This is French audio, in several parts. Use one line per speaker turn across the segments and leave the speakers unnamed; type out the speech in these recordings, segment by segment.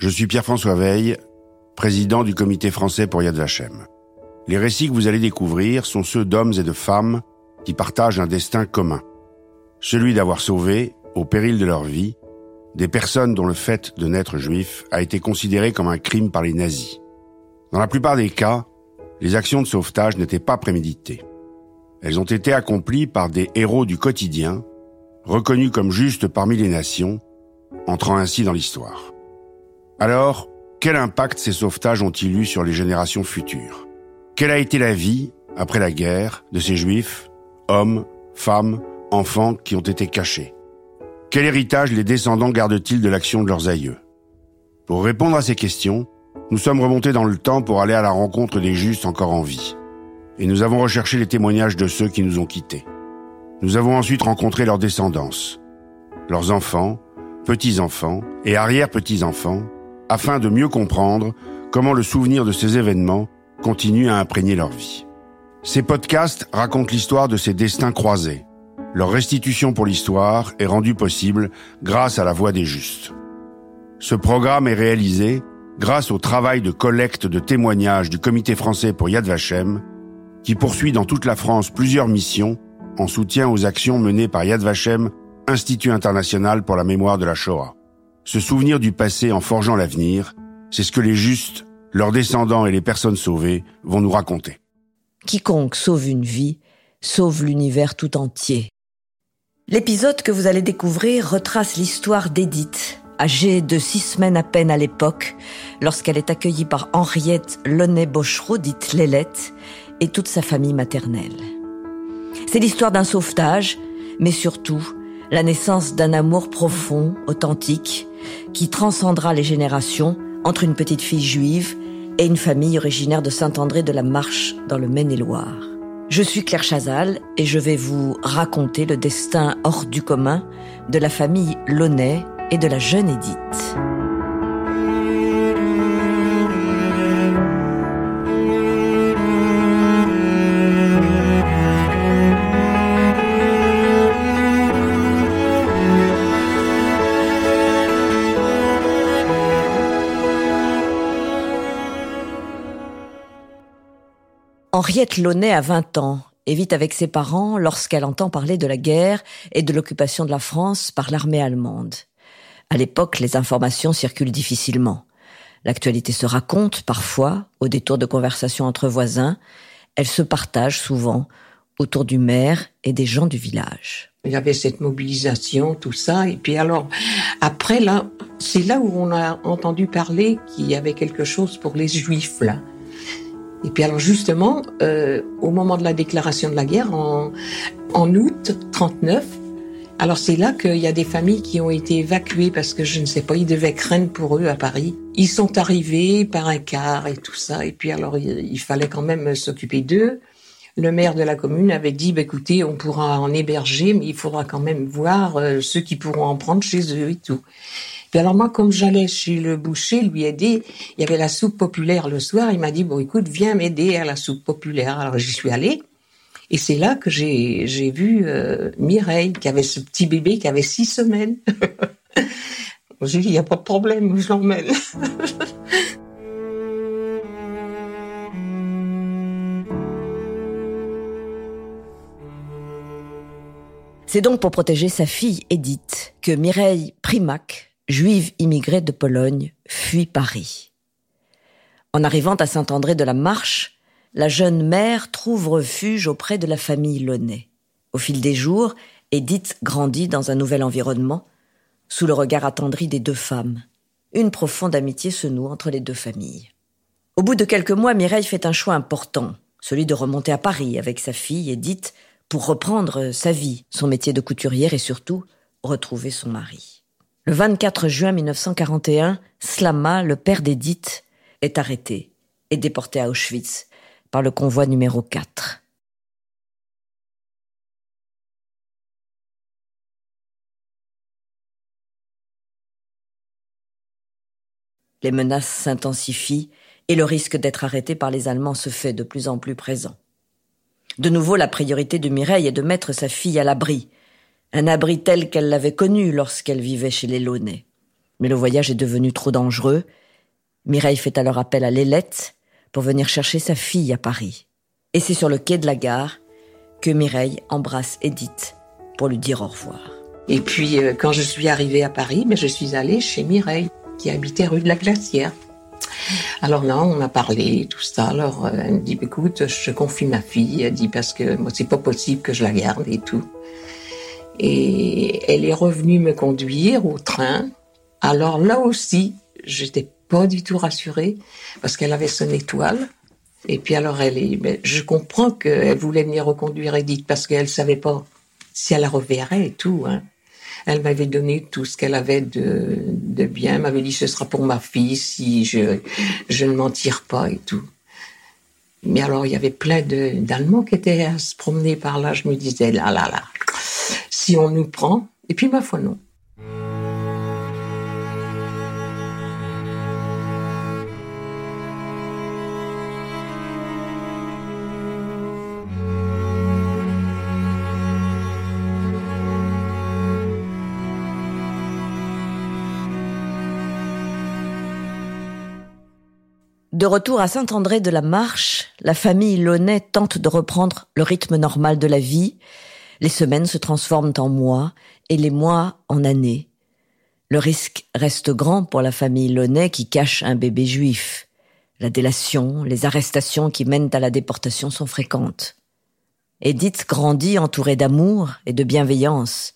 Je suis Pierre-François Veille, président du comité français pour Yad Vashem. Les récits que vous allez découvrir sont ceux d'hommes et de femmes qui partagent un destin commun. Celui d'avoir sauvé, au péril de leur vie, des personnes dont le fait de naître juif a été considéré comme un crime par les nazis. Dans la plupart des cas, les actions de sauvetage n'étaient pas préméditées. Elles ont été accomplies par des héros du quotidien, reconnus comme justes parmi les nations, entrant ainsi dans l'histoire. Alors, quel impact ces sauvetages ont-ils eu sur les générations futures? Quelle a été la vie, après la guerre, de ces juifs, hommes, femmes, enfants qui ont été cachés? Quel héritage les descendants gardent-ils de l'action de leurs aïeux? Pour répondre à ces questions, nous sommes remontés dans le temps pour aller à la rencontre des justes encore en vie. Et nous avons recherché les témoignages de ceux qui nous ont quittés. Nous avons ensuite rencontré leurs descendants, leurs enfants, petits-enfants et arrière-petits-enfants, afin de mieux comprendre comment le souvenir de ces événements continue à imprégner leur vie. Ces podcasts racontent l'histoire de ces destins croisés. Leur restitution pour l'histoire est rendue possible grâce à la voix des justes. Ce programme est réalisé grâce au travail de collecte de témoignages du Comité français pour Yad Vashem, qui poursuit dans toute la France plusieurs missions en soutien aux actions menées par Yad Vashem, Institut international pour la mémoire de la Shoah. Se souvenir du passé en forgeant l'avenir, c'est ce que les justes, leurs descendants et les personnes sauvées vont nous raconter.
Quiconque sauve une vie, sauve l'univers tout entier. L'épisode que vous allez découvrir retrace l'histoire d'Edith, âgée de six semaines à peine à l'époque, lorsqu'elle est accueillie par Henriette Launay Bochereau, dite Lélette, et toute sa famille maternelle. C'est l'histoire d'un sauvetage, mais surtout la naissance d'un amour profond, authentique, qui transcendra les générations entre une petite fille juive et une famille originaire de Saint-André de la Marche dans le Maine-et-Loire. Je suis Claire Chazal et je vais vous raconter le destin hors du commun de la famille Launay et de la jeune Édith. Henriette Launay a 20 ans et vit avec ses parents lorsqu'elle entend parler de la guerre et de l'occupation de la France par l'armée allemande. À l'époque, les informations circulent difficilement. L'actualité se raconte parfois au détour de conversations entre voisins. Elle se partage souvent autour du maire et des gens du village.
Il y avait cette mobilisation, tout ça. Et puis alors, après, là, c'est là où on a entendu parler qu'il y avait quelque chose pour les juifs, là. Et puis alors justement, euh, au moment de la déclaration de la guerre, en, en août 39, alors c'est là qu'il y a des familles qui ont été évacuées parce que je ne sais pas, ils devaient craindre pour eux à Paris. Ils sont arrivés par un car et tout ça. Et puis alors il, fallait quand même s'occuper d'eux. Le maire de la commune avait dit, bah, écoutez, on pourra en héberger, mais il faudra quand même voir euh, ceux qui pourront en prendre chez eux et tout. Puis alors moi, comme j'allais chez le boucher lui aider, il y avait la soupe populaire le soir. Il m'a dit bon, écoute, viens m'aider à la soupe populaire. Alors j'y suis allée. Et c'est là que j'ai vu euh, Mireille qui avait ce petit bébé qui avait six semaines. j'ai dit il y a pas de problème, je l'emmène.
C'est donc pour protéger sa fille Edith que Mireille Primac juive immigrée de Pologne, fuit Paris. En arrivant à Saint-André de la Marche, la jeune mère trouve refuge auprès de la famille Launay. Au fil des jours, Edith grandit dans un nouvel environnement, sous le regard attendri des deux femmes. Une profonde amitié se noue entre les deux familles. Au bout de quelques mois, Mireille fait un choix important, celui de remonter à Paris avec sa fille Edith pour reprendre sa vie, son métier de couturière et surtout retrouver son mari. Le 24 juin 1941, Slama, le père d'Edith, est arrêté et déporté à Auschwitz par le convoi numéro 4. Les menaces s'intensifient et le risque d'être arrêté par les Allemands se fait de plus en plus présent. De nouveau, la priorité de Mireille est de mettre sa fille à l'abri, un abri tel qu'elle l'avait connu lorsqu'elle vivait chez les Launay. Mais le voyage est devenu trop dangereux. Mireille fait alors appel à Lélette pour venir chercher sa fille à Paris. Et c'est sur le quai de la gare que Mireille embrasse Edith pour lui dire au revoir.
Et puis, euh, quand je suis arrivée à Paris, ben, je suis allée chez Mireille, qui habitait rue de la Glacière. Alors là, on a parlé, tout ça. Alors, euh, elle me dit, écoute, je confie ma fille. Elle dit, parce que moi, c'est pas possible que je la garde et tout. Et elle est revenue me conduire au train. Alors là aussi, j'étais pas du tout rassurée parce qu'elle avait son étoile. Et puis alors elle je comprends qu'elle voulait venir reconduire Edith parce qu'elle savait pas si elle la reverrait et tout. Hein. Elle m'avait donné tout ce qu'elle avait de, de bien, m'avait dit ce sera pour ma fille si je, je ne m'en tire pas et tout. Mais alors il y avait plein d'Allemands qui étaient à se promener par là. Je me disais là là là, si on nous prend. Et puis ma foi non.
De retour à Saint-André de la Marche, la famille Launay tente de reprendre le rythme normal de la vie. Les semaines se transforment en mois et les mois en années. Le risque reste grand pour la famille Launay qui cache un bébé juif. La délation, les arrestations qui mènent à la déportation sont fréquentes. Edith grandit entourée d'amour et de bienveillance.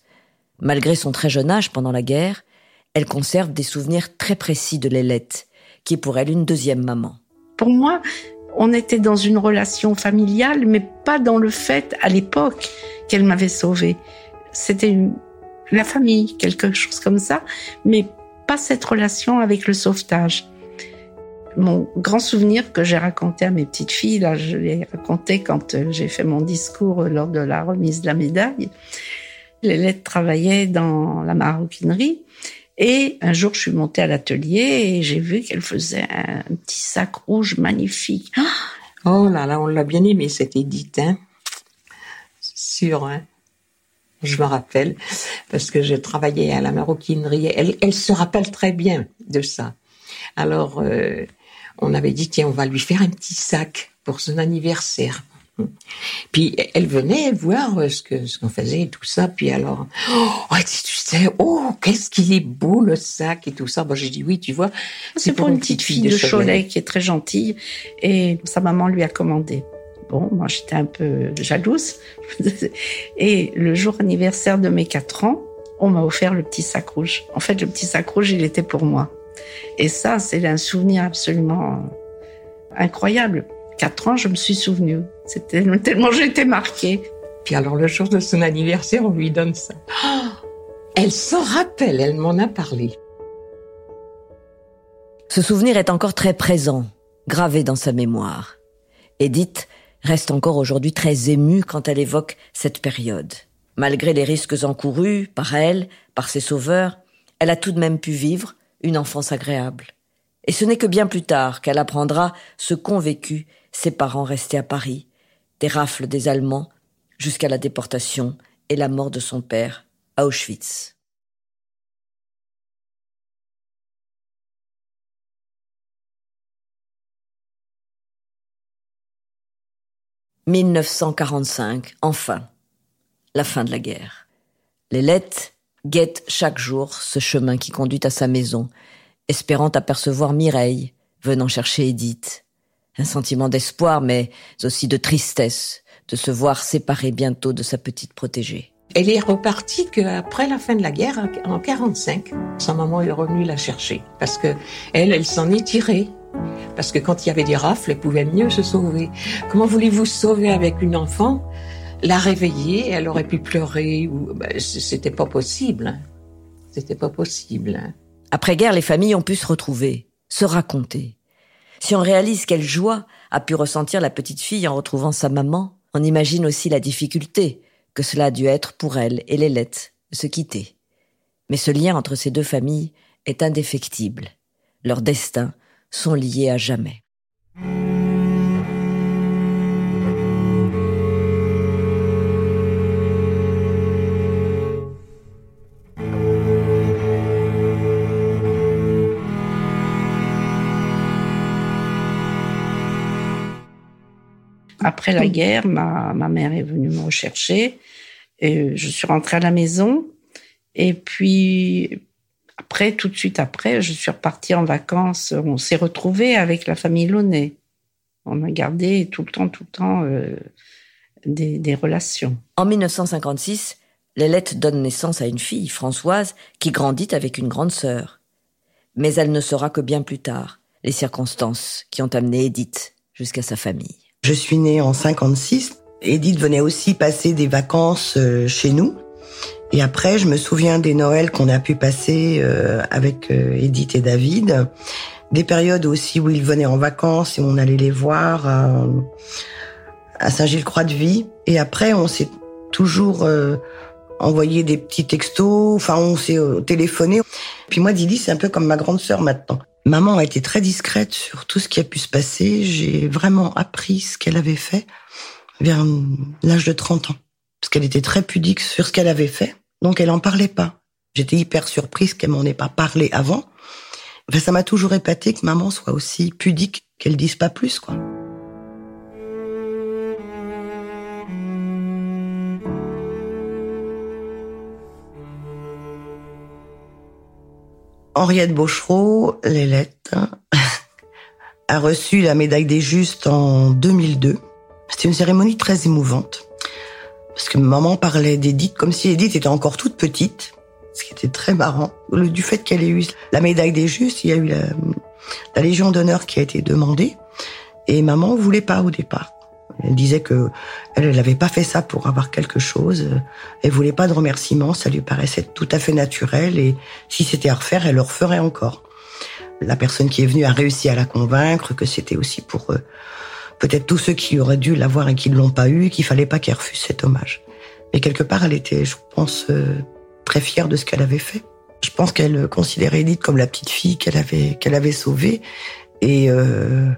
Malgré son très jeune âge pendant la guerre, elle conserve des souvenirs très précis de Lélette qui est pour elle une deuxième maman.
Pour moi, on était dans une relation familiale, mais pas dans le fait, à l'époque, qu'elle m'avait sauvée. C'était la famille, quelque chose comme ça, mais pas cette relation avec le sauvetage. Mon grand souvenir que j'ai raconté à mes petites filles, là, je l'ai raconté quand euh, j'ai fait mon discours lors de la remise de la médaille. Les lettres travaillaient dans la maroquinerie et un jour, je suis montée à l'atelier et j'ai vu qu'elle faisait un petit sac rouge magnifique.
Oh là là, on l'a bien aimé cette Édith, hein. Sûr, hein. Je me rappelle parce que je travaillais à la maroquinerie. Elle, elle se rappelle très bien de ça. Alors, euh, on avait dit tiens, on va lui faire un petit sac pour son anniversaire. Puis elle venait voir euh, ce que ce qu'on faisait et tout ça. Puis alors, oh, tu sais, oh, qu'est-ce qu'il est beau le sac et tout ça. Bon, j'ai dit oui, tu vois.
C'est pour, une petite fille, de, Cholet qui est très gentille et sa maman lui a commandé. Bon, moi j'étais un peu jalouse. et le jour anniversaire de mes quatre ans, on m'a offert le petit sac rouge. En fait, le petit sac rouge, il était pour moi. Et ça, c'est un souvenir absolument incroyable quatre ans, je me suis souvenue. C'était tellement été marquée.
Puis alors le jour de son anniversaire, on lui donne ça. Oh, elle s'en rappelle, elle m'en a parlé.
Ce souvenir est encore très présent, gravé dans sa mémoire. Edith reste encore aujourd'hui très émue quand elle évoque cette période. Malgré les risques encourus par elle, par ses sauveurs, elle a tout de même pu vivre une enfance agréable. Et ce n'est que bien plus tard qu'elle apprendra ce qu'ont vécu ses parents restés à Paris, des rafles des Allemands, jusqu'à la déportation et la mort de son père à Auschwitz. « 1945, enfin, la fin de la guerre. Les lettres guettent chaque jour ce chemin qui conduit à sa maison, espérant apercevoir Mireille, venant chercher Edith un sentiment d'espoir, mais aussi de tristesse de se voir séparée bientôt de sa petite protégée.
Elle est repartie qu'après la fin de la guerre, en 45, sa maman est revenue la chercher parce que elle, elle s'en est tirée. Parce que quand il y avait des rafles, elle pouvait mieux se sauver. Comment voulez-vous sauver avec une enfant? La réveiller, elle aurait pu pleurer ou ben, c'était pas possible. Hein. C'était pas possible. Hein.
Après guerre, les familles ont pu se retrouver, se raconter. Si on réalise quelle joie a pu ressentir la petite fille en retrouvant sa maman, on imagine aussi la difficulté que cela a dû être pour elle et Lélette de se quitter. Mais ce lien entre ces deux familles est indéfectible. Leurs destins sont liés à jamais.
Après la guerre, ma, ma mère est venue me rechercher et je suis rentrée à la maison. Et puis, après, tout de suite après, je suis repartie en vacances. On s'est retrouvés avec la famille Launay. On a gardé tout le temps, tout le temps euh, des, des relations.
En 1956, Lélette donne naissance à une fille, Françoise, qui grandit avec une grande sœur. Mais elle ne saura que bien plus tard les circonstances qui ont amené Edith jusqu'à sa famille.
Je suis née en 56. Edith venait aussi passer des vacances euh, chez nous. Et après, je me souviens des Noëls qu'on a pu passer euh, avec euh, Edith et David. Des périodes aussi où ils venaient en vacances et on allait les voir à, Saint-Gilles-Croix-de-Vie. Et après, on s'est toujours envoyé des petits textos. Enfin, on s'est téléphoné. Puis moi, Didi, c'est un peu comme ma grande sœur maintenant. Maman a été très discrète sur tout ce qui a pu se passer. J'ai vraiment appris ce qu'elle avait fait vers l'âge de 30 ans. Parce qu'elle était très pudique sur ce qu'elle avait fait. Donc elle en parlait pas. J'étais hyper surprise qu'elle m'en ait pas parlé avant. Enfin, ça m'a toujours épaté que maman soit aussi pudique qu'elle dise pas plus, quoi. Henriette Bochereau, Lélette, a reçu la médaille des justes en 2002. C'était une cérémonie très émouvante. Parce que maman parlait d'Edith comme si Edith était encore toute petite. Ce qui était très marrant. Du fait qu'elle ait eu la médaille des justes, il y a eu la, la Légion d'honneur qui a été demandée. Et maman voulait pas au départ. Elle disait que elle n'avait pas fait ça pour avoir quelque chose. Elle voulait pas de remerciements. Ça lui paraissait tout à fait naturel. Et si c'était à refaire, elle le referait encore. La personne qui est venue a réussi à la convaincre que c'était aussi pour euh, peut-être tous ceux qui auraient dû l'avoir et qui ne l'ont pas eu, qu'il fallait pas qu'elle refuse cet hommage. Mais quelque part, elle était, je pense, euh, très fière de ce qu'elle avait fait. Je pense qu'elle considérait Edith comme la petite fille qu'elle avait qu'elle avait sauvée. Et euh,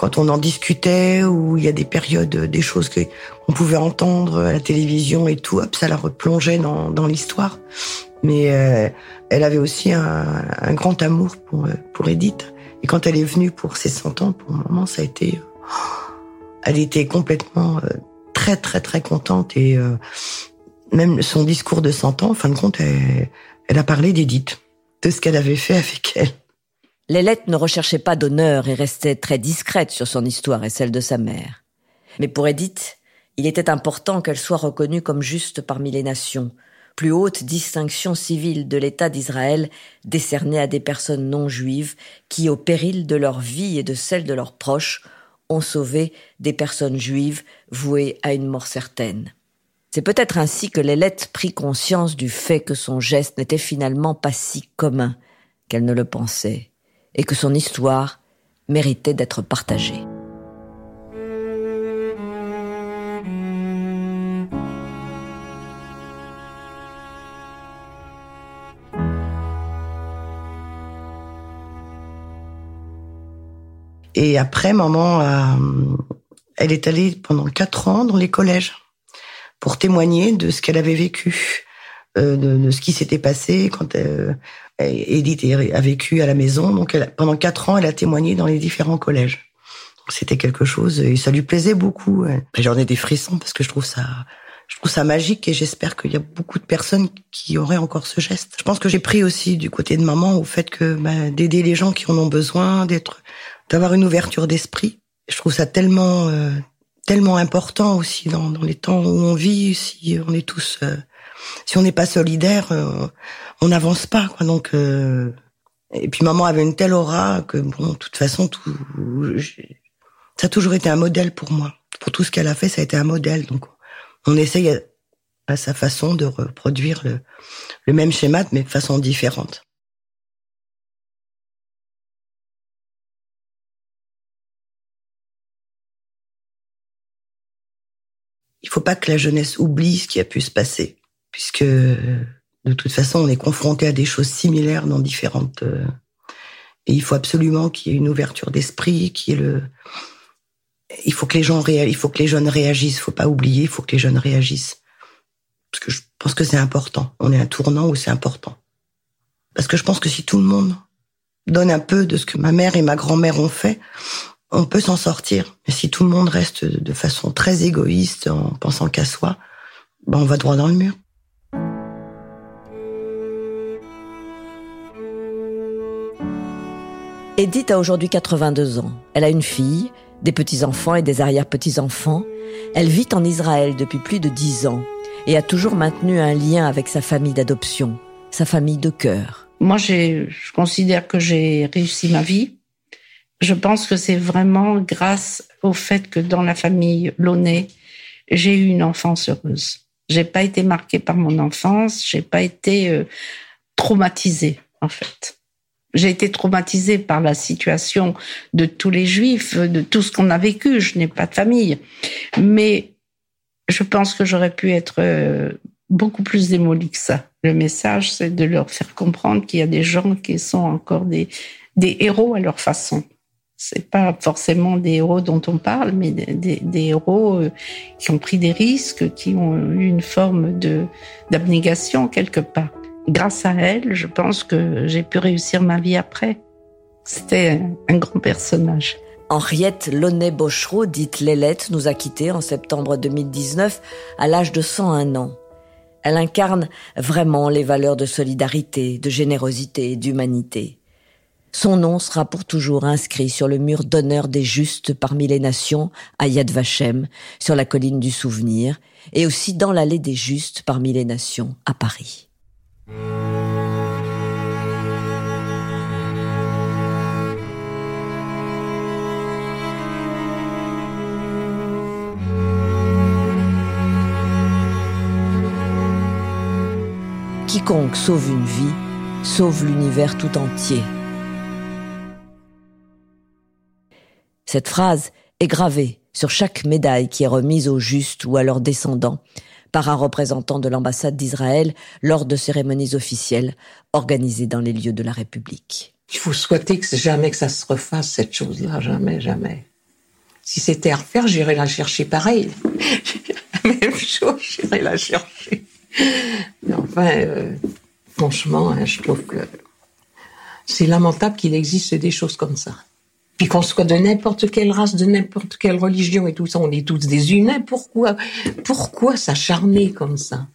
quand on en discutait ou il y a des périodes, des choses que on pouvait entendre à la télévision et tout, hop, ça la replongeait dans, dans l'histoire. Mais euh, elle avait aussi un, un, grand amour pour pour Edith. Et quand elle est venue pour ses 100 ans, pour le moment, ça a été, euh, elle était complètement euh, très très très contente et même son discours de 100 ans, en fin de compte, elle, elle a parlé d'Edith, de ce qu'elle avait fait avec elle.
Lélette ne recherchait pas d'honneur et restait très discrète sur son histoire et celle de sa mère. Mais pour Edith, il était important qu'elle soit reconnue comme juste parmi les nations, plus haute distinction civile de l'État d'Israël décernée à des personnes non juives qui, au péril de leur vie et de celle de leurs proches, ont sauvé des personnes juives vouées à une mort certaine. C'est peut-être ainsi que Lélette prit conscience du fait que son geste n'était finalement pas si commun qu'elle ne le pensait et que son histoire méritait d'être partagée.
Et après, maman, euh, elle est allée pendant quatre ans dans les collèges pour témoigner de ce qu'elle avait vécu, euh, de, ce qui s'était passé quand euh, Edith a vécu à la maison. Donc pendant quatre ans, elle a témoigné dans les différents collèges. C'était quelque chose et ça lui plaisait beaucoup. J'en ai des frissons parce que je trouve ça, je trouve ça magique et j'espère qu'il y a beaucoup de personnes qui auraient encore ce geste. Je pense que j'ai pris aussi du côté de maman au fait que bah, d'aider les gens qui en ont besoin, d'être, d'avoir une ouverture d'esprit. Je trouve ça tellement, euh, tellement important aussi dans, dans, les temps où on vit. Si on est tous, euh, si on n'est pas solidaire, euh, on n'avance pas. Donc, euh, et puis maman avait une telle aura que bon, de toute façon, ça a toujours été un modèle pour moi. Pour tout ce qu'elle a fait, ça a été un modèle. Donc, on essaye à, sa façon de reproduire le, même schéma, mais de façon différente. Il faut pas que la jeunesse oublie ce qui a pu se passer, puisque de toute façon, on est confronté à des choses similaires dans différentes. Euh, et il faut absolument qu'il y ait une ouverture d'esprit, qu'il y ait le. Il faut que les gens il faut que les jeunes réagissent. Faut pas oublier, il faut que les jeunes réagissent. Parce que je pense que c'est important. On est un tournant où c'est important. Parce que je pense que si tout le monde donne un peu de ce que ma mère et ma grand-mère ont fait, on peut s'en sortir. Mais si tout le monde reste de façon très égoïste en pensant qu'à soi, ben on va droit dans le mur.
Edith a aujourd'hui 82 ans. Elle a une fille, des petits-enfants et des arrière-petits-enfants. Elle vit en Israël depuis plus de 10 ans et a toujours maintenu un lien avec sa famille d'adoption, sa famille de cœur.
Moi, je considère que j'ai réussi ma vie. Je pense que c'est vraiment grâce au fait que dans la famille Launay, j'ai eu une enfance heureuse. J'ai pas été marquée par mon enfance, j'ai pas été euh, traumatisée en fait. J'ai été traumatisée par la situation de tous les juifs, de tout ce qu'on a vécu. Je n'ai pas de famille. Mais je pense que j'aurais pu être euh, beaucoup plus démolie que ça. Le message, c'est de leur faire comprendre qu'il y a des gens qui sont encore des, héros à leur façon. C'est pas forcément des héros dont on parle, mais des, des, héros euh, qui ont pris des risques, qui ont eu une forme d'abnégation quelque part. Grâce à elle, je pense que j'ai pu réussir ma vie après. C'était un grand personnage.
Henriette Launay-Bochereau, dite Lélette, nous a quittés en septembre 2019 à l'âge de 101 ans. Elle incarne vraiment les valeurs de solidarité, de générosité et d'humanité. Son nom sera pour toujours inscrit sur le mur d'honneur des justes parmi les nations à Yad Vashem, sur la colline du souvenir, et aussi dans l'allée des justes parmi les nations à Paris. Quiconque sauve une vie, sauve l'univers tout entier. Cette phrase est gravée sur chaque médaille qui est remise aux justes ou à leurs descendants par un représentant de l'ambassade d'Israël lors de cérémonies officielles organisées dans les lieux de la République.
Il faut souhaiter que jamais que ça se refasse, cette chose-là. Jamais, jamais. Si c'était à refaire, j'irais la chercher pareil. la même chose, j'irais la chercher. Mais enfin, euh, franchement, hein, je trouve que c'est lamentable qu'il existe des choses comme ça. Puis qu'on soit de n'importe quelle race, de n'importe quelle religion et tout ça, on est tous des humains. Pourquoi, pourquoi s'acharner comme ça?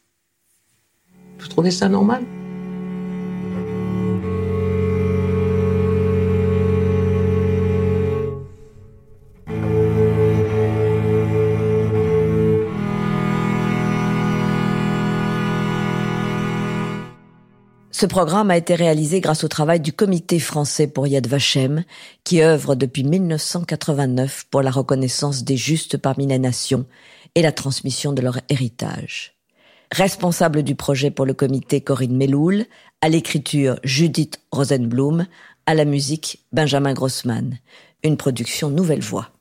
Vous trouvez ça normal?
Ce programme a été réalisé grâce au travail du Comité français pour Yad Vashem, qui œuvre depuis 1989 pour la reconnaissance des justes parmi les nations et la transmission de leur héritage. Responsable du projet pour le comité Corinne Meloul, à l'écriture Judith Rosenblum, à la musique Benjamin Grossman. Une production Nouvelle Voix.